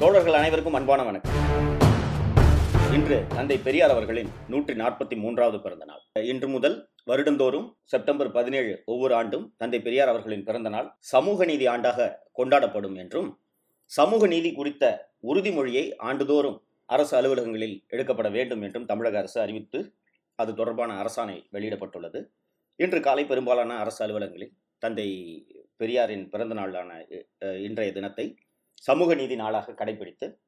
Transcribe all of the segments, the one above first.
தோழர்கள் அனைவருக்கும் அன்பான வணக்கம். இன்று தந்தை பெரியார் அவர்களின் நூற்றி நாற்பத்தி மூன்றாவது பிறந்த நாள். இன்று முதல் வருடந்தோறும் செப்டம்பர் பதினேழு ஒவ்வொரு ஆண்டும் தந்தை பெரியார் அவர்களின் பிறந்த நாள் சமூக நீதி ஆண்டாக கொண்டாடப்படும் என்றும் சமூக நீதி குறித்த உறுதிமொழியை ஆண்டுதோறும் அரசு அலுவலகங்களில் எடுக்கப்பட வேண்டும் என்றும் தமிழக அரசு அறிவித்து அது தொடர்பான அரசாணை வெளியிடப்பட்டுள்ளது. இன்று காலை பெரும்பாலான அரசு அலுவலகங்களில் தந்தை பெரியாரின் பிறந்த நாளான அஹ், இன்றைய தினத்தை சமூக நீதி நாளாக கடைபிடித்து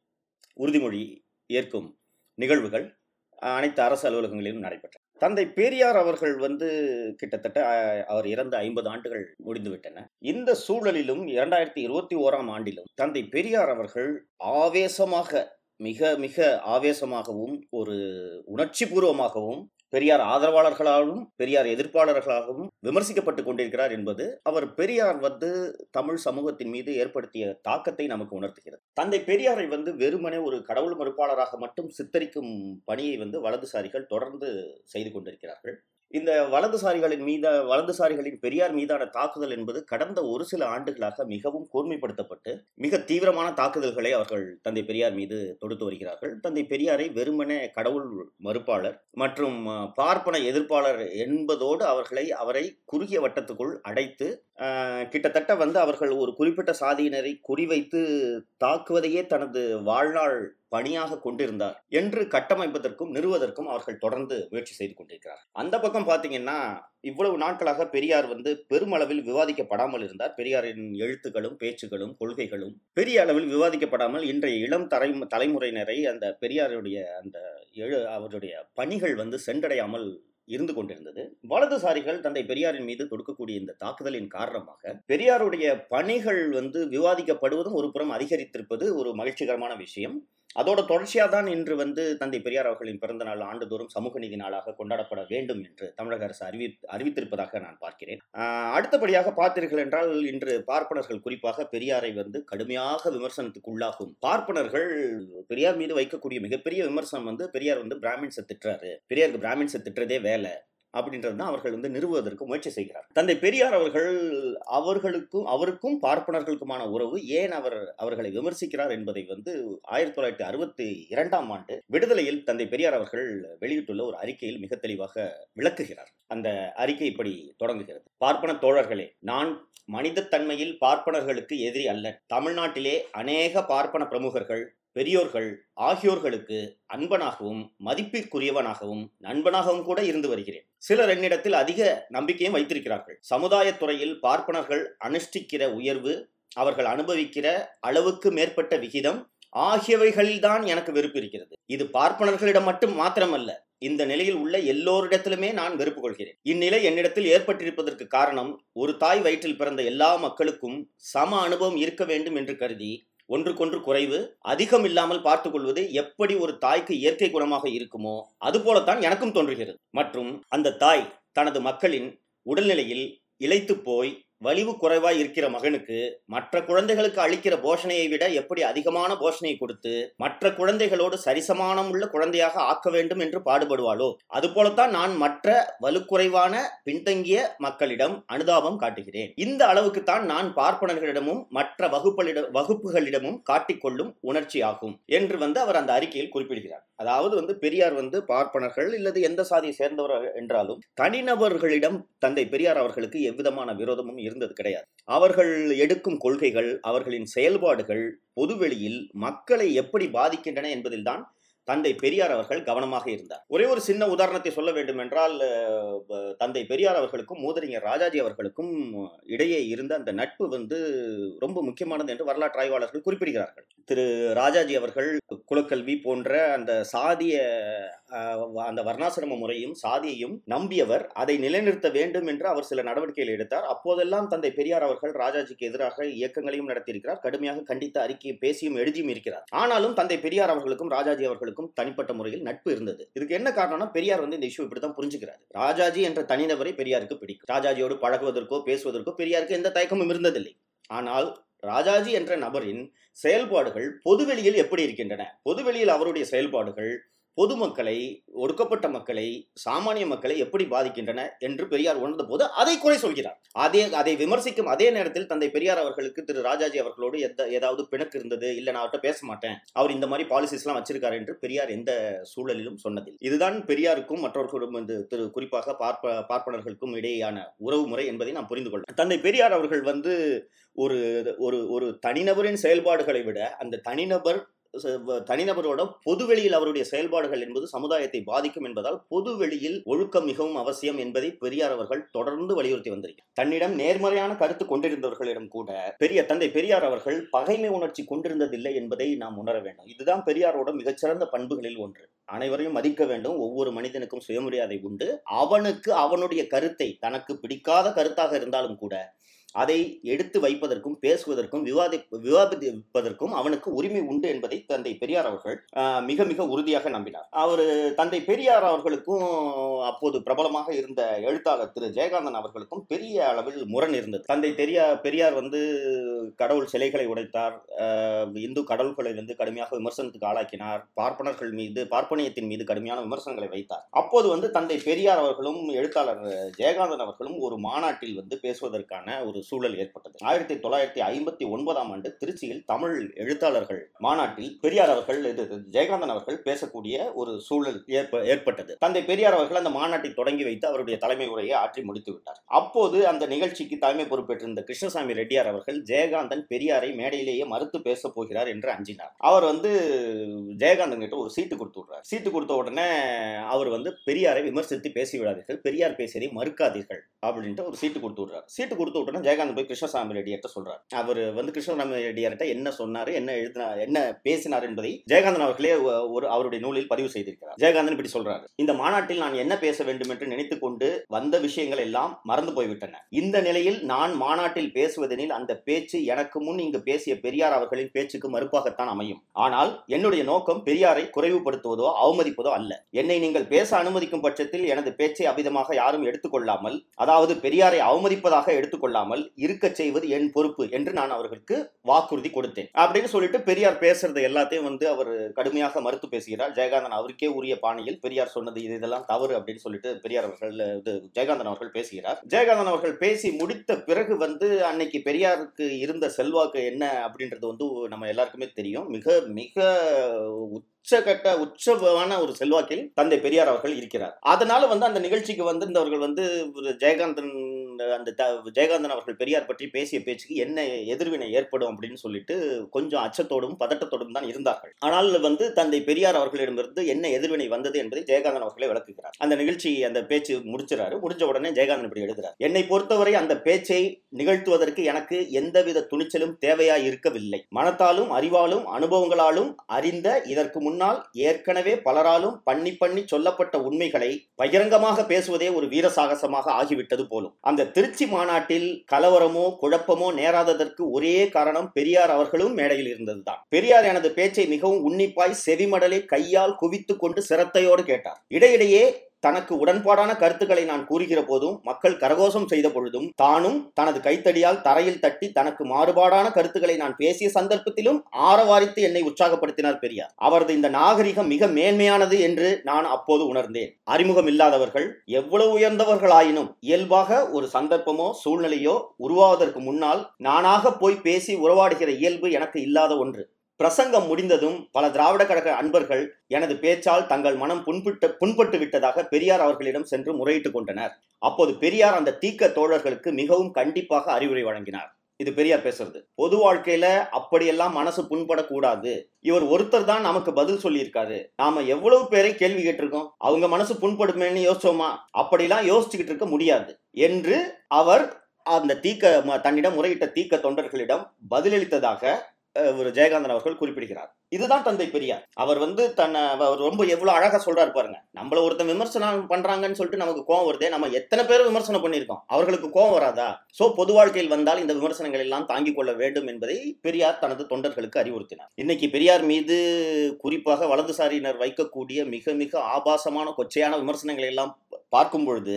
உறுதிமொழி ஏற்கும் நிகழ்வுகள் அனைத்து அரசு அலுவலகங்களிலும் நடைபெற்றன தந்தை பெரியார் அவர்கள் வந்து கிட்டத்தட்ட அவர் இறந்த ஐம்பது ஆண்டுகள் முடிந்துவிட்டன. இந்த சூழலிலும் இரண்டாயிரத்தி இருபத்தி ஓராம் ஆண்டிலும் தந்தை பெரியார் அவர்கள் ஆவேசமாக மிக மிக ஆவேசமாகவும் ஒரு உணர்ச்சி பூர்வமாகவும் பெரியார் ஆதரவாளர்களாகவும் பெரியார் எதிர்ப்பாளர்களாகவும் விமர்சிக்கப்பட்டு கொண்டிருக்கிறார் என்பது அவர் பெரியார் வந்து தமிழ் சமூகத்தின் மீது ஏற்படுத்திய தாக்கத்தை நமக்கு உணர்த்துகிறது. தந்தை பெரியாரை வந்து வெறுமனே ஒரு கடவுள் மறுப்பாளராக மட்டும் சித்தரிக்கும் பணியை வந்து வலதுசாரிகள் தொடர்ந்து செய்து கொண்டிருக்கிறார்கள். இந்த வலதுசாரிகளின் மீத வலதுசாரிகளின் பெரியார் மீதான தாக்குதல் என்பது கடந்த ஒரு சில ஆண்டுகளாக மிகவும் கூர்மைப்படுத்தப்பட்டு மிக தீவிரமான தாக்குதல்களை அவர்கள் தந்தை பெரியார் மீது தொடுத்து வருகிறார்கள். தந்தை பெரியாரை வெறுமனே கடவுள் மறுப்பாளர் மற்றும் பார்ப்பன எதிர்ப்பாளர் என்பதோடு அவர்களை அவரை குறுகிய வட்டத்துக்குள் அடைத்து கிட்டத்தட்ட வந்து அவர்கள் ஒரு குறிப்பிட்ட சாதியினரை குறிவைத்து தாக்குவதையே தனது வாழ்நாள் பணியாக கொண்டிருந்தார் என்று கட்டமைப்பதற்கும் நிறுவதற்கும் அவர்கள் தொடர்ந்து முயற்சி செய்து கொண்டிருக்கிறார். அந்த பக்கம் பார்த்தீங்கன்னா இவ்வளவு நாட்களாக பெரியார் வந்து பெருமளவில் விவாதிக்கப்படாமல் இருந்தார். பெரியாரின் எழுத்துக்களும் பேச்சுகளும் கொள்கைகளும் பெரிய அளவில் விவாதிக்கப்படாமல் இன்றைய இளம் தலை தலைமுறையினரை அந்த பெரியாருடைய அந்த எழு அவருடைய பணிகள் வந்து சென்றடையாமல் இருந்து கொண்டிருந்தது. வலதுசாரிகள் தந்தை பெரியாரின் மீது தொடுக்கக்கூடிய இந்த தாக்குதலின் காரணமாக பெரியாருடைய பணிகள் வந்து விவாதிக்கப்படுவதும் ஒரு புறம் அதிகரித்திருப்பது ஒரு மகிழ்ச்சிகரமான விஷயம். அதோட தொடர்ச்சியாக தான் இன்று வந்து தந்தை பெரியார் அவர்களின் பிறந்த நாள் ஆண்டுதோறும் சமூக நீதி நாளாக கொண்டாடப்பட வேண்டும் என்று தமிழக அரசு அறிவி அறிவித்திருப்பதாக நான் பார்க்கிறேன். அடுத்தபடியாக பார்த்தீர்கள் என்றால் இன்று பார்ப்பனர்கள் குறிப்பாக பெரியாரை வந்து கடுமையாக விமர்சனத்துக்குள்ளாகும். பார்ப்பனர்கள் பெரியார் மீது வைக்கக்கூடிய மிகப்பெரிய விமர்சனம் வந்து பெரியார் வந்து பிராமின்ஸை திட்டுறாரு. பெரியாருக்கு பிராமின்ஸை திட்டுறதே வேலை. அப்படின்றது தான் அவர்கள் வந்து நிறுவுவதற்கு முயற்சி செய்கிறார். தந்தை பெரியார் அவர்கள் அவர்களுக்கும் அவருக்கும் பார்ப்பனர்களுக்குமான உறவு ஏன் அவர் அவர்களை விமர்சிக்கிறார் என்பதை வந்து ஆயிரத்தி தொள்ளாயிரத்தி அறுபத்தி இரண்டாம் ஆண்டு விடுதலையில் தந்தை பெரியார் அவர்கள் வெளியிட்டுள்ள ஒரு அறிக்கையில் மிக தெளிவாக விளக்குகிறார். அந்த அறிக்கை இப்படி தொடங்குகிறது. பார்ப்பன தோழர்களே நான் மனிதத்தன்மையில் பார்ப்பனர்களுக்கு எதிரி அல்ல. தமிழ்நாட்டிலே அநேக பார்ப்பன பிரமுகர்கள் பெரியோர்கள் ஆகியோர்களுக்கு அன்பனாகவும் மதிப்பிற்குரியவனாகவும் நண்பனாகவும் கூட இருந்து வருகிறேன். சிலர் என்னிடத்தில் அதிக நம்பிக்கையும் வைத்திருக்கிறார்கள். சமுதாயத் துறையில் பார்ப்பனர்கள் அனுஷ்டிக்கிற உயர்வு அவர்கள் அனுபவிக்கிற அளவுக்கு மேற்பட்ட விகிதம் ஆகியவைகளில்தான் எனக்கு வெறுப்பு இருக்கிறது. இது பார்ப்பனர்களிடம் மட்டும் மாத்திரமல்ல இந்த நிலையில் உள்ள எல்லோரிடத்திலுமே நான் வெறுப்பு கொள்கிறேன். இந்நிலை என்னிடத்தில் ஏற்பட்டிருப்பதற்கு காரணம் ஒரு தாய் வயிற்றில் பிறந்த எல்லா மக்களுக்கும் சம அனுபவம் இருக்க வேண்டும் என்று கருதி ஒன்றுக்கொன்று குறைவு அதிகம் இல்லாமல் பார்த்துக் கொள்வது எப்படி ஒரு தாய்க்கு இயற்கை குணமாக இருக்குமோ அதுபோலத்தான் எனக்கும் தோன்றுகிறது. மற்றும் அந்த தாய் தனது மக்களின் உடல்நிலையில் இழைத்து போய் வலிவு குறைவாய் இருக்கிற மகனுக்கு மற்ற குழந்தைகளுக்கு அளிக்கிற போஷணையை விட எப்படி அதிகமான போஷணையை கொடுத்து மற்ற குழந்தைகளோடு சரிசமானம் உள்ள குழந்தையாக ஆக்க வேண்டும் என்று பாடுபடுவாளோ? அதுபோலத்தான் நான் மற்ற வலுக்குறைவான பின்தங்கிய மக்களிடம் அனுதாபம் காட்டுகிறேன். இந்த அளவுக்குத்தான் நான் பார்ப்பனர்களிடமும் மற்ற வகுப்பளிட வகுப்புகளிடமும் காட்டிக்கொள்ளும் உணர்ச்சி ஆகும் என்று வந்து அவர் அந்த அறிக்கையில் குறிப்பிடுகிறார். அதாவது வந்து பெரியார் வந்து பார்ப்பனர்கள் இல்லது எந்த சாதியை சேர்ந்தவர் என்றாலும் தனிநபர்களிடம் தந்தை பெரியார் அவர்களுக்கு எவ்விதமான விரோதமும் இருந்தது கிடையாது. அவர்கள் எடுக்கும் கொள்கைகள் அவர்களின் செயல்பாடுகள் பொதுவெளியில் மக்களை எப்படி பாதிக்கின்றன என்பதில்தான் தந்தை பெரியார் அவர்கள் கவனமாக இருந்தார். ஒரே ஒரு சின்ன உதாரணத்தை சொல்ல வேண்டும் என்றால் தந்தை பெரியார் அவர்களுக்கும் மூதறிஞர் ராஜாஜி அவர்களுக்கும் இடையே இருந்த அந்த நட்பு வந்து ரொம்ப முக்கியமானது என்று வரலாற்று ஆய்வாளர்கள் குறிப்பிடுகிறார்கள். திரு ராஜாஜி அவர்கள் குலக்கல்வி போன்ற அந்த சாதிய அந்த வர்ணாசிரம முறையும் சாதியையும் நம்பியவர் அதை நிலைநிறுத்த வேண்டும் என்று அவர் சில நடவடிக்கைகள் எடுத்தார். அப்போதெல்லாம் தந்தை பெரியார் அவர்கள் ராஜாஜிக்கு எதிராக இயக்கங்களையும் நடத்தியிருக்கிறார். கடுமையாக கண்டித்த அறிக்கையை பேசியும் எழுதியும் இருக்கிறார். ஆனாலும் தந்தை பெரியார் அவர்களுக்கும் ராஜாஜி அவர்களுக்கும் தனிப்பட்ட முறையில் நட்பு இருந்தது. இதுக்கு என்ன காரணம்னா பெரியார் வந்து இந்த இஷ்யூ இப்படித்தான் புரிஞ்சுக்கிறார். ராஜாஜி என்ற தனிநபரை பெரியாருக்கு பிடிக்கும். ராஜாஜியோடு பழகுவதற்கோ பேசுவதற்கோ பெரியாருக்கு எந்த தயக்கமும் இருந்ததில்லை. ஆனால் ராஜாஜி என்ற நபரின் செயல்பாடுகள் பொதுவெளியில் எப்படி இருக்கின்றன? பொதுவெளியில் அவருடைய செயல்பாடுகள் பொதுமக்களை ஒடுக்கப்பட்ட மக்களை சாமானிய மக்களை எப்படி பாதிக்கின்றன என்று பெரியார் உணர்ந்த போது அதை குறை சொல்கிறார். அதே அதை விமர்சிக்கும் அதே நேரத்தில் தந்தை பெரியார் அவர்களுக்கு திரு ராஜாஜி அவர்களோடு எந்த ஏதாவது பிணக்கு இருந்தது இல்லை நான் அவர்கிட்ட பேச மாட்டேன் அவர் இந்த மாதிரி பாலிசிஸ்லாம் வச்சிருக்காரு என்று பெரியார் எந்த சூழலிலும் சொன்னதில்லை. இதுதான் பெரியாருக்கும் மற்றவர்களும் வந்து திரு குறிப்பாக பார்ப்ப பார்ப்பனர்களுக்கும் இடையேயான உறவு முறை என்பதை நாம் புரிந்து கொள்ளலாம். தந்தை பெரியார் அவர்கள் வந்து ஒரு ஒரு ஒரு தனிநபரின் செயல்பாடுகளை விட அந்த தனிநபர் தனிநபரோட பொது தனிநபரோட பொதுவெளியில் அவருடைய செயல்பாடுகள் என்பது சமுதாயத்தை பாதிக்கும் என்பதால் பொதுவெளியில் ஒழுக்கம் மிகவும் அவசியம் என்பதை பெரியார் அவர்கள் தொடர்ந்து வலியுறுத்தி வந்திருக்கிறார். தன்னிடம் நேர்மறையான கருத்து கொண்டிருந்தவர்களிடம் கூட பெரிய தந்தை பெரியார் அவர்கள் பகைமை உணர்ச்சி கொண்டிருந்ததில்லை என்பதை நாம் உணர வேண்டும். இதுதான் பெரியாரோட மிகச்சிறந்த பண்புகளில் ஒன்று. அனைவரையும் மதிக்க வேண்டும். ஒவ்வொரு மனிதனுக்கும் சுயமரியாதை உண்டு. அவனுக்கு அவனுடைய கருத்தை தனக்கு பிடிக்காத கருத்தாக இருந்தாலும் கூட அதை எடுத்து வைப்பதற்கும் பேசுவதற்கும் விவாதி விவாதிப்பதற்கும் அவனுக்கு உரிமை உண்டு என்பதை தந்தை பெரியார் அவர்கள் மிக மிக உறுதியாக நம்பினார். அவர் தந்தை பெரியார் அவர்களுக்கும் அப்போது பிரபலமாக இருந்த எழுத்தாளர் திரு. ஜெயகாந்தன் அவர்களுக்கும் பெரிய அளவில் முரண் இருந்தது. தந்தை பெரியார் பெரியார் வந்து கடவுள் சிலைகளை உடைத்தார். இந்து கடவுள்களை வந்து கடுமையாக விமர்சனத்துக்கு ஆளாக்கினார். பார்ப்பனர்கள் மீது பார்ப்பனியத்தின் மீது கடுமையான விமர்சனங்களை வைத்தார். அப்போது வந்து தந்தை பெரியார் அவர்களும் எழுத்தாளர் ஜெயகாந்தன் அவர்களும் ஒரு மாநாட்டில் வந்து பேசுவதற்கான ஒரு சூழல் ஏற்பட்டது. ஆயிரத்தி தொள்ளாயிரத்தி ஐம்பத்தி ஒன்பதாம் ஆண்டு திருச்சியில் தமிழ் எழுத்தாளர்கள் மாநாட்டில் பெரியார் அவர்கள் இது ஜெயகாந்தன் அவர்கள் பேசக்கூடிய ஒரு சூழல் ஏற்ப ஏற்பட்டது. தந்தை பெரியார் அவர்கள் அந்த மாநாட்டை தொடங்கி வைத்து அவருடைய தலைமை உரையை ஆற்றி முடித்து விட்டார். அப்போது அந்த நிகழ்ச்சிக்கு தலைமை பொறுப்பேற்றிருந்த கிருஷ்ணசாமி ரெட்டியார் அவர்கள் ஜெயகாந்தன் பெரியாரை மேடையிலேயே மறுத்து பேச போகிறார் என்று அஞ்சினார். அவர் வந்து ஜெயகாந்தன் கிட்ட ஒரு சீட்டு கொடுத்து விடுறார். சீட்டு கொடுத்த உடனே அவர் வந்து பெரியாரை விமர்சித்து பேசி விடாதீர்கள் பெரியார் பேசியதை மறுக்காதீர்கள் அப்படின்ட்டு ஒரு சீட்டு கொடுத்து விடுறார். சீட்டு கொடுத்த உடனே ஜெயகாந்தன் போய் கிருஷ்ணசாமி ரெட்டியார்ட்ட சொல்றாரு. அவர் வந்து கிருஷ்ணசாமி ரெட்டியார்ட்ட என்ன சொன்னாரு என்ன எழுதினா என்ன பேசினார் என்பதை ஜெயகாந்தன் அவர்களே ஒரு அவருடைய நூலில் பதிவு செய்திருக்கிறார். ஜெயகாந்தன் இப்படி சொல்றாரு. இந்த மாநாட்டில் நான் என்ன பேச வேண்டும் என்று நினைத்துக் கொண்டு வந்த விஷயங்கள் எல்லாம் மறந்து போய்விட்டன. இந்த நிலையில் நான் மாநாட்டில் பேசுவதெனில் அந்த பேச்சு எனக்கு முன் இங்கு பேசிய பெரியார் அவர்களின் பேச்சுக்கு மறுப்பாகத்தான் அமையும். ஆனால் என்னுடைய நோக்கம் பெரியாரை குறைவுபடுத்துவதோ அவமதிப்பதோ அல்ல. என்னை நீங்கள் பேச அனுமதிக்கும் பட்சத்தில் எனது பேச்சை அபிதமாக யாரும் எடுத்துக்கொள்ளாமல் அதாவது பெரியாரை அவமதிப்பதாக எடுத்துக்கொள்ளாமல் இருக்க செய்வது என் பொறுப்பு என்று நான் அவர்களுக்கு வாக்குறுதி கொடுத்தேன். அப்படின்னு சொல்லிட்டு பெரியார் பேசுறது எல்லாத்தையும் வந்து அவர் கடுமையாக மறுத்து பேசுகிறார். ஜெயகாந்தன் அவருக்கே உரிய பாணியில் பெரியார் சொன்னது இது இதெல்லாம் தவறு அப்படின்னு சொல்லிட்டு பெரியார் அவர்கள் இது ஜெயகாந்தன் அவர்கள் பேசுகிறார். ஜெயகாந்தன் அவர்கள் பேசி முடித்த பிறகு வந்து அன்னைக்கு பெரியாருக்கு இருந்த செல்வாக்கு என்ன அப்படின்றது வந்து நம்ம எல்லாருக்குமே தெரியும். மிக மிக உச்சகட்ட உச்சமான ஒரு செல்வாக்கில் தந்தை பெரியார் அவர்கள் இருக்கிறார். அதனால வந்து அந்த நிகழ்ச்சிக்கு வந்து வந்திருந்தவர்கள் வந்து ஜெயகாந்தன் அந்த த- ஜெயகாந்தன் அவர்கள் பெரியார் பற்றி பேசிய பேச்சுக்கு என்ன எதிர்வினை ஏற்படும் அப்படின்னு சொல்லிட்டு கொஞ்சம் அச்சத்தோடும் பதட்டத்தோடும் தான் இருந்தார்கள். ஆனால் வந்து தந்தை பெரியார் அவர்களிடமிருந்து என்ன எதிர்வினை வந்தது என்பதை ஜெயகாந்தன் அவர்களை விளக்குகிறார். அந்த நிகழ்ச்சி அந்த பேச்சு முடிச்சிறாரு. முடிஞ்ச உடனே ஜெயகாந்தன் இப்படி எழுதுறார். என்னை பொறுத்தவரை அந்த பேச்சை நிகழ்த்துவதற்கு எனக்கு எந்தவித துணிச்சலும் தேவையாய் இருக்கவில்லை மனத்தாலும் அறிவாலும் அனுபவங்களாலும் அறிந்த இதற்கு முன்னால் ஏற்கனவே பலராலும் பண்ணி பண்ணி சொல்லப்பட்ட உண்மைகளை பகிரங்கமாக பேசுவதே ஒரு வீர சாகசமாக ஆகிவிட்டது போலும். அந்த திருச்சி மாநாட்டில் கலவரமோ குழப்பமோ நேராததற்கு ஒரே காரணம் பெரியார் அவர்களும் மேடையில் இருந்ததுதான். பெரியார் எனது பேச்சை மிகவும் உன்னிப்பாய் செவிமடலை கையால் குவித்துக் கொண்டு சிரத்தையோடு கேட்டார். இடையிடையே தனக்கு உடன்பாடான கருத்துக்களை நான் கூறுகிற போதும் மக்கள் கரகோஷம் செய்த பொழுதும் தானும் தனது கைத்தடியால் தரையில் தட்டி தனக்கு மாறுபாடான கருத்துக்களை நான் பேசிய சந்தர்ப்பத்திலும் ஆரவாரித்து என்னை உற்சாகப்படுத்தினார் பெரியார். அவரது இந்த நாகரிகம் மிக மேன்மையானது என்று நான் அப்போது உணர்ந்தேன். அறிமுகம் இல்லாதவர்கள் எவ்வளவு உயர்ந்தவர்களாயினும் இயல்பாக ஒரு சந்தர்ப்பமோ சூழ்நிலையோ உருவாவதற்கு முன்னால் நானாக போய் பேசி உறவாடுகிற இயல்பு எனக்கு இல்லாத ஒன்று. பிரசங்கம் முடிந்ததும் பல திராவிட கழக அன்பர்கள் எனது பேச்சால் தங்கள் மனம் புண்பட்டு புண்பட்டு விட்டதாக பெரியார் அவர்களிடம் சென்று முறையிட்டுக் கொண்டனர். அப்போது பெரியார் அந்த தீக்க தோழர்களுக்கு மிகவும் கண்டிப்பாக அறிவுரை வழங்கினார். இது பெரியார் பேசுறது. பொது வாழ்க்கையில அப்படியெல்லாம் மனசு புண்படக்கூடாது. இவர் ஒருத்தர் தான் நமக்கு பதில் சொல்லியிருக்காரு. நாம எவ்வளவு பேரை கேள்வி கேட்டிருக்கோம்? அவங்க மனசு புண்படுமேன்னு யோசிச்சோமா? அப்படிலாம் யோசிச்சுக்கிட்டு இருக்க முடியாது. என்று அவர் அந்த தீக்க தன்னிடம் முறையிட்ட தீக்க தொண்டர்களிடம் பதிலளித்ததாக ஒரு ஜெயகாந்தன் அவர்கள் குறிப்பிடுகிறார். இதுதான் தந்தை பெரியார். அவர் வந்து தன்னை அவர் ரொம்ப எவ்வளவு அழகா சொல்றாரு பாருங்க. நம்மள ஒருத்தன் விமர்சனம் பண்றாங்கன்னு சொல்லிட்டு நமக்கு கோவம் வருதே நம்ம எத்தனை பேர் விமர்சனம் பண்ணியிருக்கோம்? அவர்களுக்கு கோவம் வராதா? சோ பொது வாழ்க்கையில் வந்தால் இந்த விமர்சனங்கள் எல்லாம் தாங்கிக் கொள்ள வேண்டும் என்பதை பெரியார் தனது தொண்டர்களுக்கு அறிவுறுத்தினார். இன்னைக்கு பெரியார் மீது குறிப்பாக வலதுசாரியினர் வைக்கக்கூடிய மிக மிக ஆபாசமான கொச்சையான விமர்சனங்களை எல்லாம் பார்க்கும் பொழுது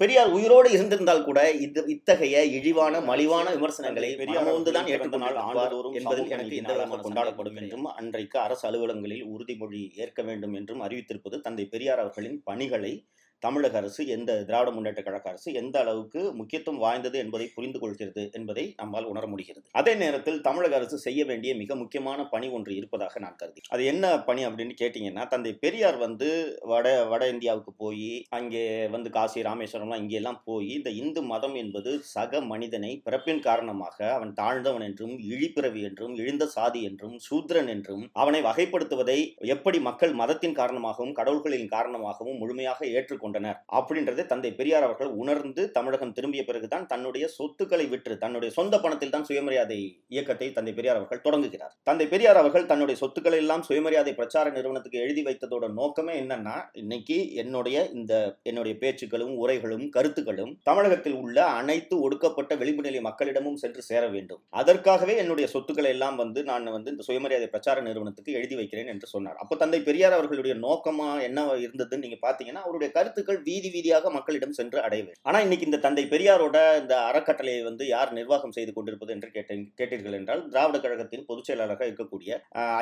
பெரியார் உயிரோடு இருந்திருந்தால் கூட இது இத்தகைய இழிவான மலிவான விமர்சனங்களை பெரியார் தான் ஏற்ற நாள் ஆண்டுதோறும் என்பதில் எனக்கு விதமாக கொண்டாடப்படும் என்றும் அன்றைக்கு அரசு அலுவலகங்களில் உறுதிமொழி ஏற்க வேண்டும் என்றும் அறிவித்திருப்பது தந்தை பெரியார் அவர்களின் பணிகளை தமிழக அரசு எந்த திராவிட முன்னேற்ற கழக அரசு எந்த அளவுக்கு முக்கியத்துவம் வாய்ந்தது என்பதை புரிந்து கொள்கிறது என்பதை நம்மால் உணர முடிகிறது. அதே நேரத்தில் தமிழக அரசு செய்ய வேண்டிய மிக முக்கியமான பணி ஒன்று இருப்பதாக நான் கருதி அது என்ன பணி அப்படின்னு கேட்டீங்கன்னா தந்தை பெரியார் வந்து வட வட இந்தியாவுக்கு போய் அங்கே வந்து காசி ராமேஸ்வரம்லாம் இங்கெல்லாம் போய் இந்த இந்து மதம் என்பது சக மனிதனை பிறப்பின் காரணமாக அவன் தாழ்ந்தவன் என்றும் இழிப்பிறவி என்றும் இழிந்த சாதி என்றும் சூத்ரன் என்றும் அவனை வகைப்படுத்துவதை எப்படி மக்கள் மதத்தின் காரணமாகவும் கடவுள்களின் காரணமாகவும் முழுமையாக ஏற்றுக்கொண்டு கொண்டனர். அப்படின்றதை தந்தை பெரியார் அவர்கள் உணர்ந்து தமிழகம் திரும்பிய பிறகுதான் தன்னுடைய சொத்துக்களை விற்று தன்னுடைய சொந்த பணத்தில் தான் சுயமரியாதை இயக்கத்தை தந்தை பெரியார் அவர்கள் தொடங்குகிறார். தந்தை பெரியார் அவர்கள் தன்னுடைய சொத்துக்களை எல்லாம் சுயமரியாதை பிரச்சார நிறுவனத்துக்கு எழுதி வைத்ததோட நோக்கமே என்னன்னா இன்னைக்கு என்னுடைய இந்த என்னுடைய பேச்சுக்களும் உரைகளும் கருத்துக்களும் தமிழகத்தில் உள்ள அனைத்து ஒடுக்கப்பட்ட விளிம்புநிலை மக்களிடமும் சென்று சேர வேண்டும். அதற்காகவே என்னுடைய சொத்துக்களை எல்லாம் வந்து நான் வந்து இந்த சுயமரியாதை பிரச்சார நிறுவனத்துக்கு எழுதி வைக்கிறேன் என்று சொன்னார். அப்போ தந்தை பெரியார் அவர்களுடைய நோக்கமா என்ன இருந்ததுன்னு நீங்க பாத்தீங்கன்னா அவருடைய கருத்து கருத்துக்கள் வீதி வீதியாக மக்களிடம் சென்று அடையவே ஆனா இன்னைக்கு இந்த தந்தை பெரியாரோட இந்த அறக்கட்டளையை வந்து யார் நிர்வாகம் செய்து கொண்டிருப்பது என்று கேட்டேன் கேட்டீர்கள் என்றால் திராவிட கழகத்தின் பொதுச் செயலாளராக இருக்கக்கூடிய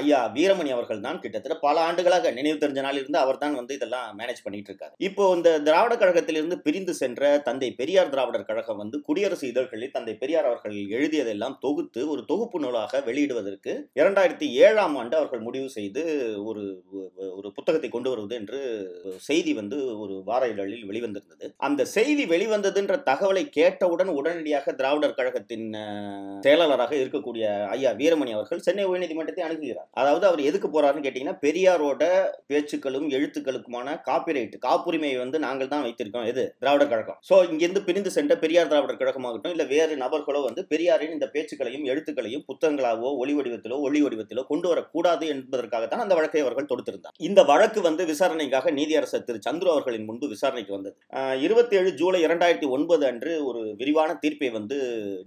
ஐயா வீரமணி அவர்கள் தான் கிட்டத்தட்ட பல ஆண்டுகளாக நினைவு தெரிஞ்ச நாளிலிருந்து அவர் தான் வந்து இதெல்லாம் மேனேஜ் பண்ணிட்டு இருக்காரு. இப்போ இந்த திராவிட கழகத்திலிருந்து பிரிந்து சென்ற தந்தை பெரியார் திராவிடர் கழகம் வந்து குடியரசு இதழ்களில் தந்தை பெரியார் அவர்கள் எழுதியதெல்லாம் தொகுத்து ஒரு தொகுப்பு நூலாக வெளியிடுவதற்கு இரண்டாயிரத்தி ஏழாம் ஆண்டு அவர்கள் முடிவு செய்து ஒரு ஒரு புத்தகத்தை கொண்டு வருவது என்று செய்தி வந்து ஒரு வார இதழில் வெளிவந்திருந்தது. அந்த செய்தி வெளிவந்ததுன்ற தகவலை கேட்டவுடன் உடனடியாக திராவிடர் கழகத்தின் செயலாளராக இருக்கக்கூடிய ஐயா வீரமணி அவர்கள் சென்னை உயர்நீதிமன்றத்தை அணுகுகிறார். அதாவது அவர் எதுக்கு போறாருன்னு கேட்டீங்கன்னா பெரியாரோட பேச்சுக்களும் எழுத்துக்களுக்குமான காப்பிரைட் காப்புரிமையை வந்து நாங்கள் தான் வைத்திருக்கோம். எது? திராவிடர் கழகம். ஸோ இங்கிருந்து பிரிந்து சென்ற பெரியார் திராவிடர் கழகமாகட்டும் இல்லை வேறு நபர்களோ வந்து பெரியாரின் இந்த பேச்சுக்களையும் எழுத்துக்களையும் புத்தகங்களாகவோ ஒளி வடிவத்திலோ ஒளி வடிவத்திலோ கொண்டு வரக்கூடாது என்பதற்காகத்தான் அந்த வழக்கை அவர்கள் தொடுத்திருந்தார். இந்த வழக்கு வந்து விசாரணைக்காக நீதியரசர் திரு சந்துரு அவர்களின் முன்பு விசாரணைக்கு வந்தது. இருபத்தி ஏழு ஜூலை இரண்டாயிரத்தி ஒன்பது அன்று ஒரு விரிவான தீர்ப்பை வந்து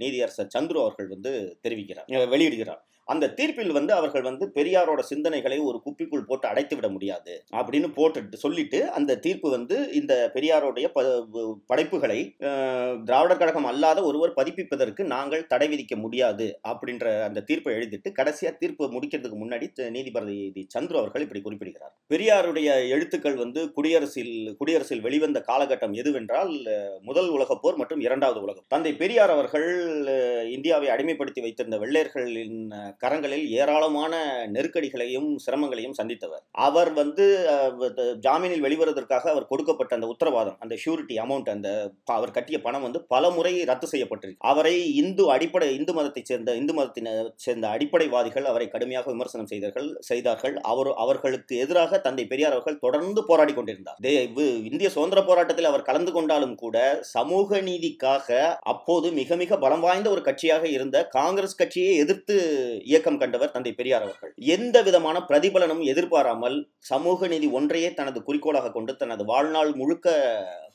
நீதியரசர் சந்துரு அவர்கள் வந்து தெரிவிக்கிறார் வெளியிடுகிறார். அந்த தீர்ப்பில் வந்து அவர்கள் வந்து பெரியாரோட சிந்தனைகளை ஒரு குப்பிக்குள் போட்டு அடைத்து விட முடியாது அப்படின்னு போட்டு சொல்லிட்டு அந்த தீர்ப்பு வந்து இந்த பெரியாரோடைய படைப்புகளை திராவிடர் கழகம் அல்லாத ஒருவர் பதிப்பிப்பதற்கு நாங்கள் தடை விதிக்க முடியாது அப்படின்ற அந்த தீர்ப்பை எழுதிட்டு கடைசியா தீர்ப்பு முடிக்கிறதுக்கு முன்னாடி நீதிபதி சந்துரு அவர்கள் இப்படி குறிப்பிடுகிறார். பெரியாருடைய எழுத்துக்கள் வந்து குடியரசில் குடியரசில் வெளிவந்த காலகட்டம் எதுவென்றால் முதல் உலகப் போர் மற்றும் இரண்டாவது உலகம் தந்தை பெரியார் அவர்கள் இந்தியாவை அடிமைப்படுத்தி வைத்திருந்த வெள்ளையர்களின் கரங்களில் ஏராளமான நெருக்கடிகளையும் சிரமங்களையும் சந்தித்தவர். அவர் வந்து ஜாமீனில் வெளிவருவதற்காக அவர் கொடுக்கப்பட்ட அந்த உத்தரவாதம் அந்த ஷூரிட்டி அமௌண்ட் அந்த அவர் கட்டிய பணம் வந்து பல முறை ரத்து செய்யப்பட்டிருக்கு. அவரை இந்து அடிப்படை இந்து மதத்தை சேர்ந்த இந்து மதத்தினை சேர்ந்த அடிப்படைவாதிகள் அவரை கடுமையாக விமர்சனம் செய்தார்கள் செய்தார்கள். அவர் அவர்களுக்கு எதிராக தந்தை பெரியார் அவர்கள் தொடர்ந்து போராடி கொண்டிருந்தார். இந்திய சுதந்திர போராட்டத்தில் அவர் கலந்து கொண்டாலும் கூட சமூக நீதிக்காக அப்போது மிக மிக பலம் வாய்ந்த ஒரு கட்சியாக இருந்த காங்கிரஸ் கட்சியை எதிர்த்து இயக்கம் கண்டவர் தந்தை பெரியார் அவர்கள். எந்த விதமான பிரதிபலனும் எதிர்பாராமல் சமூக நீதி ஒன்றையே தனது குறிக்கோளாக கொண்டு தனது வாழ்நாள் முழுக்க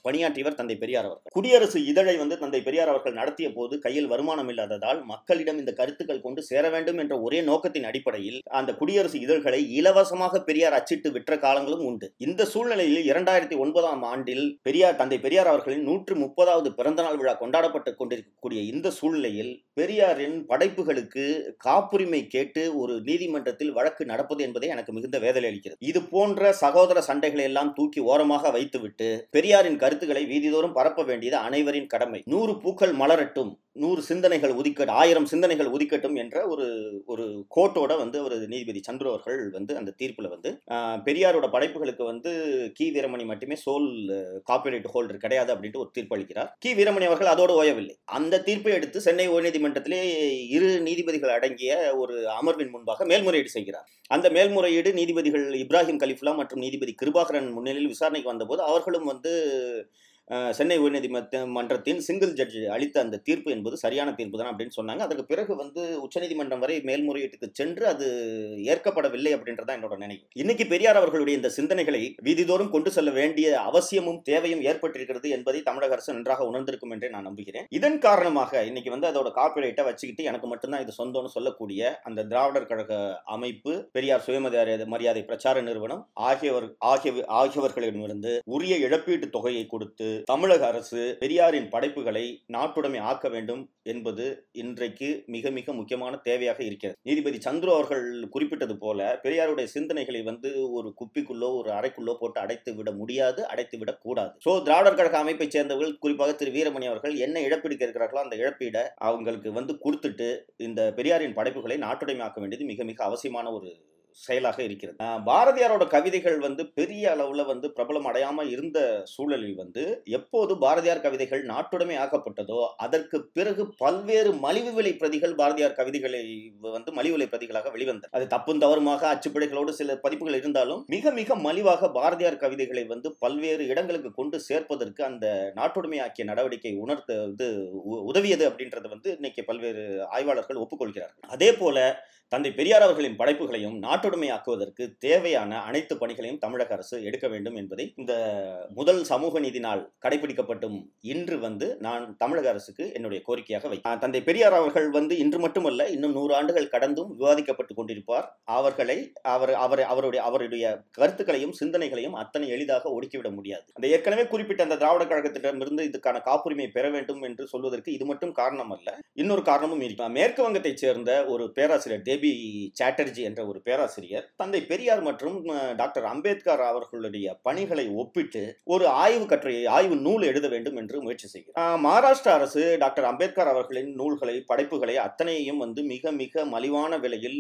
பணியாற்றியவர் தந்தை பெரியார் அவர்கள். குடியரசு இதழை வந்து தந்தை பெரியார் அவர்கள் நடத்திய போது கையில் வருமானம் இல்லாததால் மக்களிடம் இந்த கருத்துக்கள் கொண்டு சேர வேண்டும் என்ற ஒரே நோக்கத்தின் அடிப்படையில் அந்த குடியரசு இதழ்களை இலவசமாக பெரியார் அச்சிட்டு விற்ற காலங்களும் உண்டு. இந்த சூழ்நிலையில் இரண்டாயிரத்தி ஒன்பதாம் ஆண்டில் பெரியார் தந்தை பெரியார் அவர்களின் நூற்று முப்பதாவது பிறந்தநாள் விழா கொண்டாடப்பட்டு கொண்டிருக்கக்கூடிய இந்த சூழ்நிலையில் பெரியாரின் படைப்புகளுக்கு காப்புரிமை கேட்டு ஒரு நீதிமன்றத்தில் வழக்கு நடப்பது என்பதை எனக்கு மிகுந்த வேதனை அளிக்கிறது இது போன்ற சகோதர சண்டைகளை எல்லாம் தூக்கி ஓரமாக வைத்துவிட்டு பெரியாரின் கருத்துக்களை வீதிதோறும் பரப்ப வேண்டியது அனைவரின் கடமை. நூறு பூக்கள் மலரட்டும். நூறு சிந்தனைகள் ஒதுக்கட் ஆயிரம் சிந்தனைகள் உதிக்கட்டும் என்ற ஒரு ஒரு கோட்டோட வந்து ஒரு நீதிபதி சந்துரு அவர்கள் வந்து அந்த தீர்ப்பில் வந்து பெரியாரோட படைப்புகளுக்கு வந்து கி. வீரமணி மட்டுமே சோல் காப்பிரைட் ஹோல்டர் கிடையாது அப்படின்ட்டு ஒரு தீர்ப்பு அளிக்கிறார். கி. வீரமணி அவர்கள் அதோடு ஓயவில்லை. அந்த தீர்ப்பை எடுத்து சென்னை உயர்நீதிமன்றத்திலே இரு நீதிபதிகள் அடங்கிய ஒரு அமர்வின் முன்பாக மேல்முறையீடு செய்கிறார். அந்த மேல்முறையீடு நீதிபதிகள் இப்ராஹிம் கலிஃபுல்லா மற்றும் நீதிபதி கிருபாகரன் முன்னிலையில் விசாரணைக்கு வந்தபோது அவர்களும் வந்து சென்னை உயர்நீதிமன்ற மன்றத்தின் சிங்கிள் ஜட்ஜ் அளித்த அந்த தீர்ப்பு என்பது சரியான தீர்ப்பு தான் அப்படின்னு சொன்னாங்க. அதற்கு பிறகு வந்து உச்சநீதிமன்றம் வரை மேல்முறையீட்டுக்கு சென்று அது ஏற்கப்படவில்லை அப்படின்றதான் என்னோட நினைவு இன்னைக்கு பெரியார் அவர்களுடைய இந்த சிந்தனைகளை வீதிதோறும் கொண்டு செல்ல வேண்டிய அவசியமும் தேவையும் ஏற்பட்டிருக்கிறது என்பதை தமிழக அரசு நன்றாக உணர்ந்திருக்கும் என்றே நான் நம்புகிறேன். இதன் காரணமாக இன்னைக்கு வந்து அதோட காப்பிரைட்டை வச்சுக்கிட்டு எனக்கு மட்டும்தான் இது சொந்தம்னு சொல்லக்கூடிய அந்த திராவிடர் கழக அமைப்பு பெரியார் சுயமரியாதை மரியாதை பிரச்சார நிறுவனம் ஆகியவர் ஆகிய ஆகியவர்களிடமிருந்து உரிய இழப்பீட்டு தொகையை கொடுத்து தமிழக அரசு பெரியாரின் படைப்புகளை நாட்டுடைமை ஆக்க வேண்டும் என்பது இன்றைக்கு மிக மிக முக்கியமான தேவையாக இருக்கிறது. நீதிபதி சந்துரு அவர்கள் குறிப்பிட்டது போல பெரியாருடைய சிந்தனைகளை வந்து ஒரு குப்பிக்குள்ளோ ஒரு அறைக்குள்ளோ போட்டு அடைத்து விட முடியாது அடைத்து விட கூடாது. சோ திராவிடர் கழக அமைப்பை சேர்ந்தவர்கள் குறிப்பாக திரு வீரமணி அவர்கள் என்ன இழப்பீடு கேட்கிறார்களோ அந்த இழப்பீடை அவங்களுக்கு வந்து கொடுத்துட்டு இந்த பெரியாரின் படைப்புகளை நாட்டுடைமையாக்க வேண்டியது மிக மிக அவசியமான ஒரு செயலாக இருக்கிறது. பாரதியாரோட கவிதைகள் வந்து பெரிய அளவில் வந்து பிரபலம் அடையாமல் இருந்த சூழலில் வந்து எப்போது பாரதியார் கவிதைகள் நாட்டுடைமை ஆக்கப்பட்டதோ அதற்கு பிறகு பல்வேறு மலிவு விலை பிரதிகள் பாரதியார் கவிதைகளை வந்து மலிவு விலை பிரதிகளாக வெளிவந்தது. அது தப்பும் தவறுமாக அச்சுப்பிழைகளோடு சில பதிப்புகள் இருந்தாலும் மிக மிக மலிவாக பாரதியார் கவிதைகளை வந்து பல்வேறு இடங்களுக்கு கொண்டு சேர்ப்பதற்கு அந்த நாட்டுடைமையாக்கிய நடவடிக்கை உணர்த்த வந்து உ- உதவியது அப்படின்றது வந்து இன்னைக்கு பல்வேறு ஆய்வாளர்கள் ஒப்புக்கொள்கிறார்கள். அதே போல தந்தை பெரியார் அவர்களின் படைப்புகளையும் நாட்டுடைமையாக்குவதற்கு தேவையான அனைத்து பணிகளையும் தமிழக அரசு எடுக்க வேண்டும் என்பதை இந்த முதல் சமூக நீதி நாள் கடைபிடிக்கப்பட்டும் இன்று வந்து நான் தமிழக அரசுக்கு என்னுடைய கோரிக்கையாக வை தந்தை பெரியார் அவர்கள் வந்து இன்று மட்டுமல்ல இன்னும் நூறு ஆண்டுகள் கடந்தும் விவாதிக்கப்பட்டு கொண்டிருப்பார். அவர்களை அவர் அவர் அவருடைய அவருடைய கருத்துக்களையும் சிந்தனைகளையும் அத்தனை எளிதாக ஒடுக்கிவிட முடியாது. அந்த ஏற்கனவே குறிப்பிட்ட அந்த திராவிட கழகத்திடமிருந்து இதுக்கான காப்புரிமை பெற வேண்டும் என்று சொல்வதற்கு இது மட்டும் காரணம் அல்ல இன்னொரு காரணமும் இருக்கு மேற்கு வங்கத்தைச் சேர்ந்த ஒரு பேராசிரியர் தேபி சாட்டர்ஜி என்ற ஒரு பேராசிரியர் தந்தை பெரியார் மற்றும் டாக்டர் அம்பேத்கர் அவர்களுடைய பணிகளை ஒப்பிட்டு ஒரு ஆய்வு கட்டுரையை ஆய்வு நூல் எழுத வேண்டும் என்று முயற்சி செய்கிறார் மகாராஷ்டிரா அரசு டாக்டர் அம்பேத்கர் அவர்களின் நூல்களை படைப்புகளை அத்தனையும் வந்து மிக மிக மலிவான விலையில்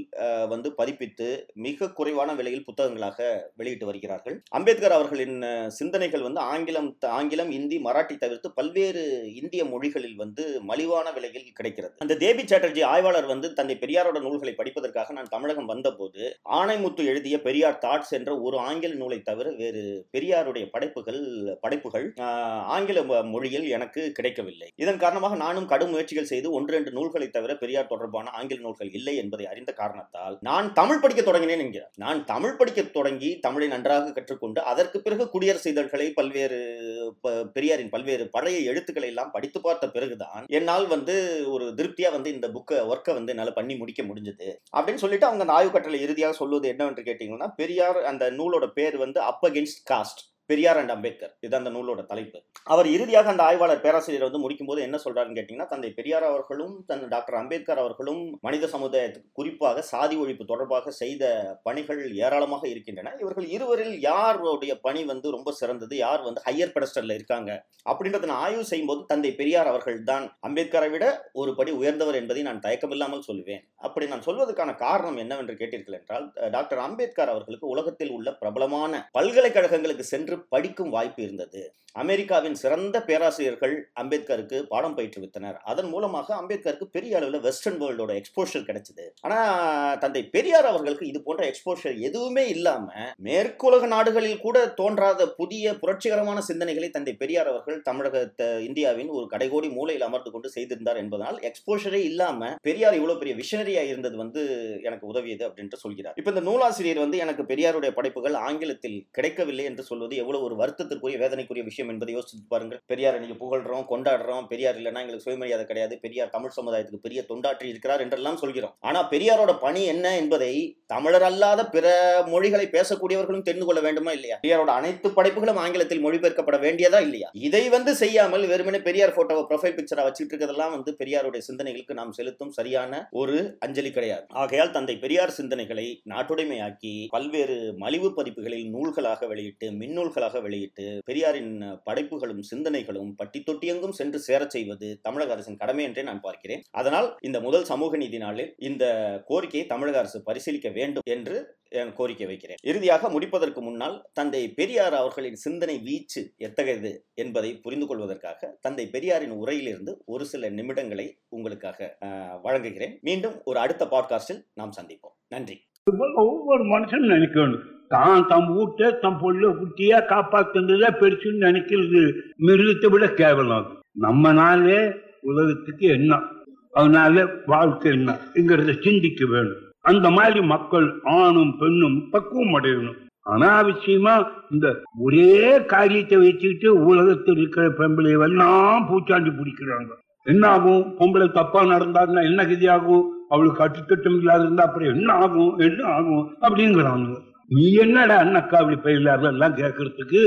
வந்து பதிப்பித்து மிக குறைவான விலையில் புத்தகங்களாக வெளியிட்டு வருகிறார்கள். அம்பேத்கர் அவர்களின் சிந்தனைகள் வந்து ஆங்கிலம் ஆங்கிலம் இந்தி மராட்டி தவிர்த்து பல்வேறு இந்திய மொழிகளில் வந்து மலிவான விலையில் கிடைக்கிறது. அந்த தேபி சாட்டர்ஜி ஆய்வாளர் வந்து தந்தை பெரியாரோட நூல்களை படிப்பதற்காக நான் தமிழகம் வந்தபோது ஆணைமுத்து எழுதிய பெரியார் தாட்ஸ் என்ற ஒரு ஆங்கில நூலை தவிர வேறு பெரியாருடைய படைப்புகள் படைப்புகள் ஆங்கில மொழியில் எனக்கு கிடைக்கவில்லை. இதன் காரணமாக நானும் கடும் முயற்சிகள் செய்து ஒன்று ரெண்டு நூல்களை தவிர பெரியார் தொடர்பான ஆங்கில நூல்கள் இல்லை என்பதை அறிந்த காரணத்தால் நான் தமிழ் படிக்க தொடங்கினேன் என்கிறார். நான் தமிழ் படிக்க தொடங்கி தமிழை நன்றாக கற்றுக்கொண்டு அதற்கு பிறகு குடியரசு இதழ்களை பல்வேறு ப- பெரியாரின் பல்வேறு பழைய எழுத்துக்களை எல்லாம் படித்து பார்த்த பிறகுதான் என்னால் வந்து ஒரு திருப்தியா வந்து இந்த புக்கை ஒர்க்கை வந்து என்னால் பண்ணி முடிக்க முடிஞ்சது அப்படின்னு சொல்லிட்டு அவங்க அந்த ஆய்வு கட்டளை இறுதியாக சொல்லுவது என்னவென்று கேட்டீங்கன்னா பெரியார் அந்த நூலோட பேர் வந்து up against caste Periyar and Ambedkar. இது அந்த நூலோட தலைப்பு. அவர் இறுதியாக அந்த ஆய்வாளர் பேராசிரியர் வந்து முடிக்கும்போது என்ன சொல்றாருன்னு கேட்டீங்கன்னா தந்தை பெரியார் அவர்களும் தன் டாக்டர் அம்பேத்கர் அவர்களும் மனித சமுதாயத்துக்கு குறிப்பாக சாதி ஒழிப்பு தொடர்பாக செய்த பணிகள் ஏராளமாக இருக்கின்றன. இவர்கள் இருவரில் யாருடைய பணி வந்து ரொம்ப சிறந்தது? யார் வந்து ஹையர் பெடஸ்டர்ல இருக்காங்க? அப்படின்றத நான் ஆய்வு செய்யும்போது தந்தை பெரியார் அவர்கள் தான் அம்பேத்கரை விட ஒரு படி உயர்ந்தவர் என்பதை நான் தயக்கமில்லாமல் சொல்லுவேன். அப்படி நான் சொல்வதற்கான காரணம் என்னவென்று கேட்டீர்கள் என்றால் டாக்டர் அம்பேத்கர் அவர்களுக்கு உலகத்தில் உள்ள பிரபலமான பல்கலைக்கழகங்களுக்கு சென்று சென்று படிக்கும் வாய்ப்பு இருந்தது. அமெரிக்காவின் சிறந்த பேராசிரியர்கள் அம்பேத்கருக்கு பாடம் பயிற்றுவித்தனர். அதன் மூலமாக அம்பேத்கருக்கு பெரிய அளவில் வெஸ்டர்ன் வேர்ல்டோட எக்ஸ்போஷர் கிடைச்சது. ஆனா தந்தை பெரியார் அவர்களுக்கு இது போன்ற எக்ஸ்போஷர் எதுவுமே இல்லாம மேற்குலக நாடுகளில் கூட தோன்றாத புதிய புரட்சிகரமான சிந்தனைகளை தந்தை பெரியார் அவர்கள் தமிழகத்தை இந்தியாவின் ஒரு கடைகோடி மூலையில் அமர்ந்து கொண்டு செய்திருந்தார் என்பதனால் எக்ஸ்போஷரே இல்லாம பெரியார் இவ்வளவு பெரிய விஷனரியா இருந்தது வந்து எனக்கு உதவியது அப்படின்ட்டு சொல்கிறார். இப்ப இந்த நூலாசிரியர் வந்து எனக்கு பெரியாருடைய படைப்புகள் ஆங்கிலத்தில் கிடைக்கவில்லை என்று சொல்வது எவ்வளவு ஒரு வருத்தத்திற்குரிய வேதனைக்குரிய விஷயம் என்பதை யோசித்து பாருங்கள். பெரியார் நீங்க புகழ்றோம் கொண்டாடுறோம். பெரியார் இல்லைன்னா எங்களுக்கு சுயமரியாதை கிடையாது. பெரியார் தமிழ் சமுதாயத்துக்கு பெரிய தொண்டாற்றி இருக்கிறார் என்றெல்லாம் சொல்கிறோம். ஆனா பெரியாரோட பணி என்ன என்பதை தமிழர் அல்லாத பிற மொழிகளை பேசக்கூடியவர்களும் தெரிந்து கொள்ள வேண்டுமா இல்லையா? பெரியாரோட அனைத்து படைப்புகளும் ஆங்கிலத்தில் மொழிபெயர்க்கப்பட வேண்டியதா இல்லையா? இதை வந்து செய்யாமல் வெறுமனே பெரியார் போட்டோவை ப்ரொஃபைல் பிக்சரா வச்சுட்டு இருக்கிறதெல்லாம் வந்து பெரியாருடைய சிந்தனைகளுக்கு நாம் செலுத்தும் சரியான ஒரு அஞ்சலி கிடையாது. ஆகையால் தந்தை பெரியார் சிந்தனைகளை நாட்டுடைமையாக்கி பல்வேறு மலிவு பதிப்புகளில் நூல்களாக வெளியிட்டு மின்னூல் நூல்களாக வெளியிட்டு பெரியாரின் படைப்புகளும் சிந்தனைகளும் பட்டி தொட்டியெங்கும் சென்று சேரச் செய்வது தமிழக அரசின் கடமை என்றே நான் பார்க்கிறேன். அதனால் இந்த முதல் சமூக நீதி நாளில் இந்த கோரிக்கையை தமிழக அரசு பரிசீலிக்க வேண்டும் என்று கோரிக்கை வைக்கிறேன். இறுதியாக முடிப்பதற்கு முன்னால் தந்தை பெரியார் அவர்களின் சிந்தனை வீச்சு எத்தகையது என்பதை புரிந்து கொள்வதற்காக தந்தை பெரியாரின் உரையிலிருந்து ஒரு சில நிமிடங்களை உங்களுக்காக வழங்குகிறேன். மீண்டும் ஒரு அடுத்த பாட்காஸ்டில் நாம் சந்திப்போம். நன்றி. ஒவ்வொரு மனுஷனும் நினைக்கணும். தான் தம் வீட்டை தம் பொண்ணு குட்டியா காப்பாத்துறதுல பெருசுன்னு நினைக்கிறது மிருகத்தை விட கேவலம் அது. நம்ம நாளே உலகத்துக்கு என்ன? அதனால வாழ்க்கை என்னங்கிறத சிந்திக்க வேணும். அந்த மாதிரி மக்கள் ஆணும் பெண்ணும் பக்குவம் அடையணும். அனாவசியமா இந்த ஒரே காரியத்தை வச்சுக்கிட்டு உலகத்தில் இருக்கிற பெண்களை எல்லாம் பூச்சாண்டி பிடிக்கிறாங்க. என்ன ஆகும் பொம்பளை தப்பா நடந்தாருன்னா என்ன கதி ஆகும் அவளுக்கு கட்டுத்திட்டம் இல்லாத இருந்தா அப்புறம் என்ன ஆகும்? என்ன ஆகும்? அப்படிங்கிறாங்க நீ என்னடா அண்ணக்கா அப்படி பயிலார்கள் எல்லாம் கேட்கறதுக்கு?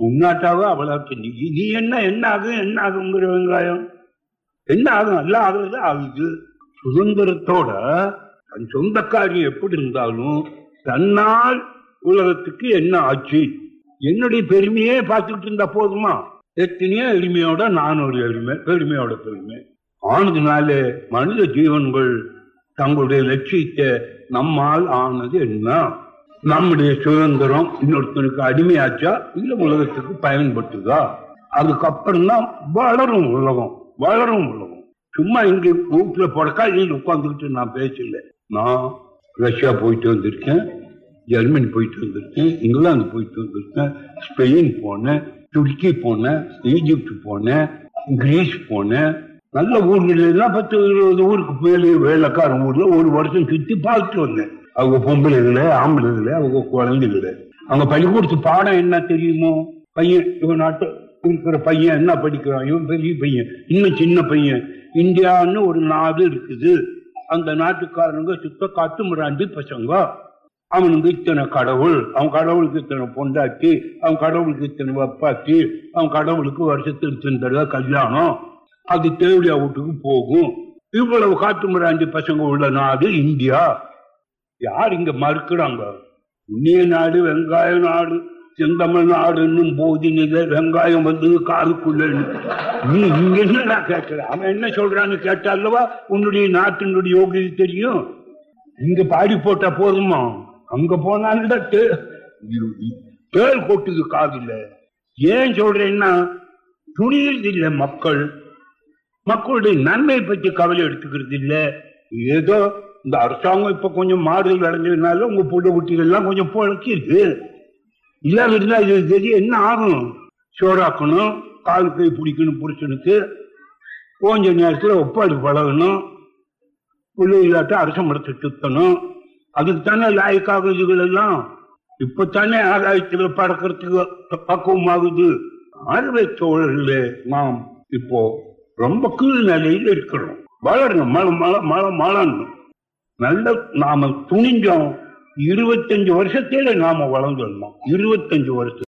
உன்னாட்டாவோ அவ்வளவு நீ நீ என்ன என்ன ஆகும் என்ன ஆகுங்கிற வெங்காயம்? என்ன ஆகும்? எல்லாம் ஆகுறது ஆகுது சுதந்திரத்தோட தன் சொந்தக்காரி எப்படி இருந்தாலும் தன்னால் உலகத்துக்கு என்ன ஆச்சு? என்னுடைய பெருமையே பார்த்துக்கிட்டு இருந்தா போதுமா? எத்தனையோ எளிமையோட நான் ஒரு எளிமை பெருமையோட பெருமை. ஆனதுனால மனித ஜீவன்கள் தங்களுடைய லட்சியத்தை நம்மால் ஆனது என்ன? நம்முடைய சுதந்திரம் இன்னொருத்தனுக்கு அடிமையாச்சா? இல்ல உலகத்துக்கு பயன்படுத்துதா அதுக்கப்புறம் தான் வளரும் உலகம் வளரும் உலகம். சும்மா இங்க வீட்டுல புடக்காயில் உட்காந்துக்கிட்டு நான் பேசல. நான் ரஷ்யா போயிட்டு வந்திருக்கேன் ஜெர்மனி போயிட்டு வந்திருக்கேன் இங்கிலாந்து போயிட்டு வந்திருக்கேன் ஸ்பெயின் போனேன் துருக்கி போனேன் ஈஜிப்ட் போனேன் கிரீஸ் போனேன். நல்ல ஊர்கள் எல்லாம் பத்து இருபது ஊருக்கு மேலே வேலைக்காரன் ஊர்ல ஒரு வருஷம் சுத்தி பார்த்துட்டு வந்தேன். அவங்க பொம்பளைகளை ஆம்பளைகளை அவங்க குழந்தைகளை அவங்க பள்ளிக்கூடத்து பாடம் என்ன தெரியுமோ? பையன் இவன் நாட்டு இருக்கிற பையன் என்ன படிக்கிறான்? இவன் பெரிய பையன் இன்னும் சின்ன பையன். இந்தியான்னு ஒரு நாடு இருக்குது. அந்த நாட்டுக்காரனுங்க சுத்த காத்து முறாண்டி பசங்க. அவனுக்கு இத்தனை கடவுள். அவன் கடவுளுக்கு இத்தனை பொண்டாட்டி. அவன் கடவுளுக்கு இத்தனை வப்பாட்டி. அவன் கடவுளுக்கு வருஷத்துக்கு இத்தனை தடவை கல்யாணம். அது தேவடியா வீட்டுக்கு போகும். இவ்வளவு காத்து முறாண்டி பசங்க உள்ள நாடு இந்தியா. யார் இங்க மறுக்கிறாங்க? புண்ணிய நாடு வெங்காய நாடு செந்தமிழ் நாடுன்னும் போதினில வெங்காயம் வந்து காதுக்குள்ள நீ இங்க என்ன கேட்கிற? அவன் என்ன சொல்றான்னு கேட்டா அல்லவா உன்னுடைய நாட்டினுடைய யோகிதை தெரியும். இங்க பாடி போட்டா போதுமா? அங்க போனாலும் தேள் கொட்டுது காதில்ல ஏன் சொல்றேன்னா துணியது இல்ல மக்கள். மக்களுடைய நன்மை பற்றி கவலை எடுத்துக்கிறது இல்ல. ஏதோ இந்த அரசாங்கம் இப்ப கொஞ்சம் மாறுதல் அடைஞ்சதுனால உங்க பொண்ணு குட்டிகள் எல்லாம் கொஞ்சம் பொழைச்சிருக்கு இல்லாம இருந்தா இது தெரிய என்ன ஆகும் சோறாக்கணும் கால் கை பிடிக்கணும் புருஷனுக்கு. கொஞ்ச நேரத்தில் ஒப்பாடு பழகணும். பிள்ளைகளாட்ட அரச மரத்தை சுத்தணும் அதுக்கு தானே லாய்க்காக இதுகள் எல்லாம்? இப்பத்தானே ஆதாயத்துல பறக்கிறதுக்கு பக்குவமாகுது. ஆர்வை தோழர்களே நாம் இப்போ ரொம்ப கீழ் நிலையில் இருக்கிறோம். வளரணும் மழை மழை மழை மழணும் நல்ல நாம துணிஞ்சோம். இருபத்தஞ்சு வருஷத்தில நாம வளர்ந்துடணும். இருபத்தஞ்சு வருஷம்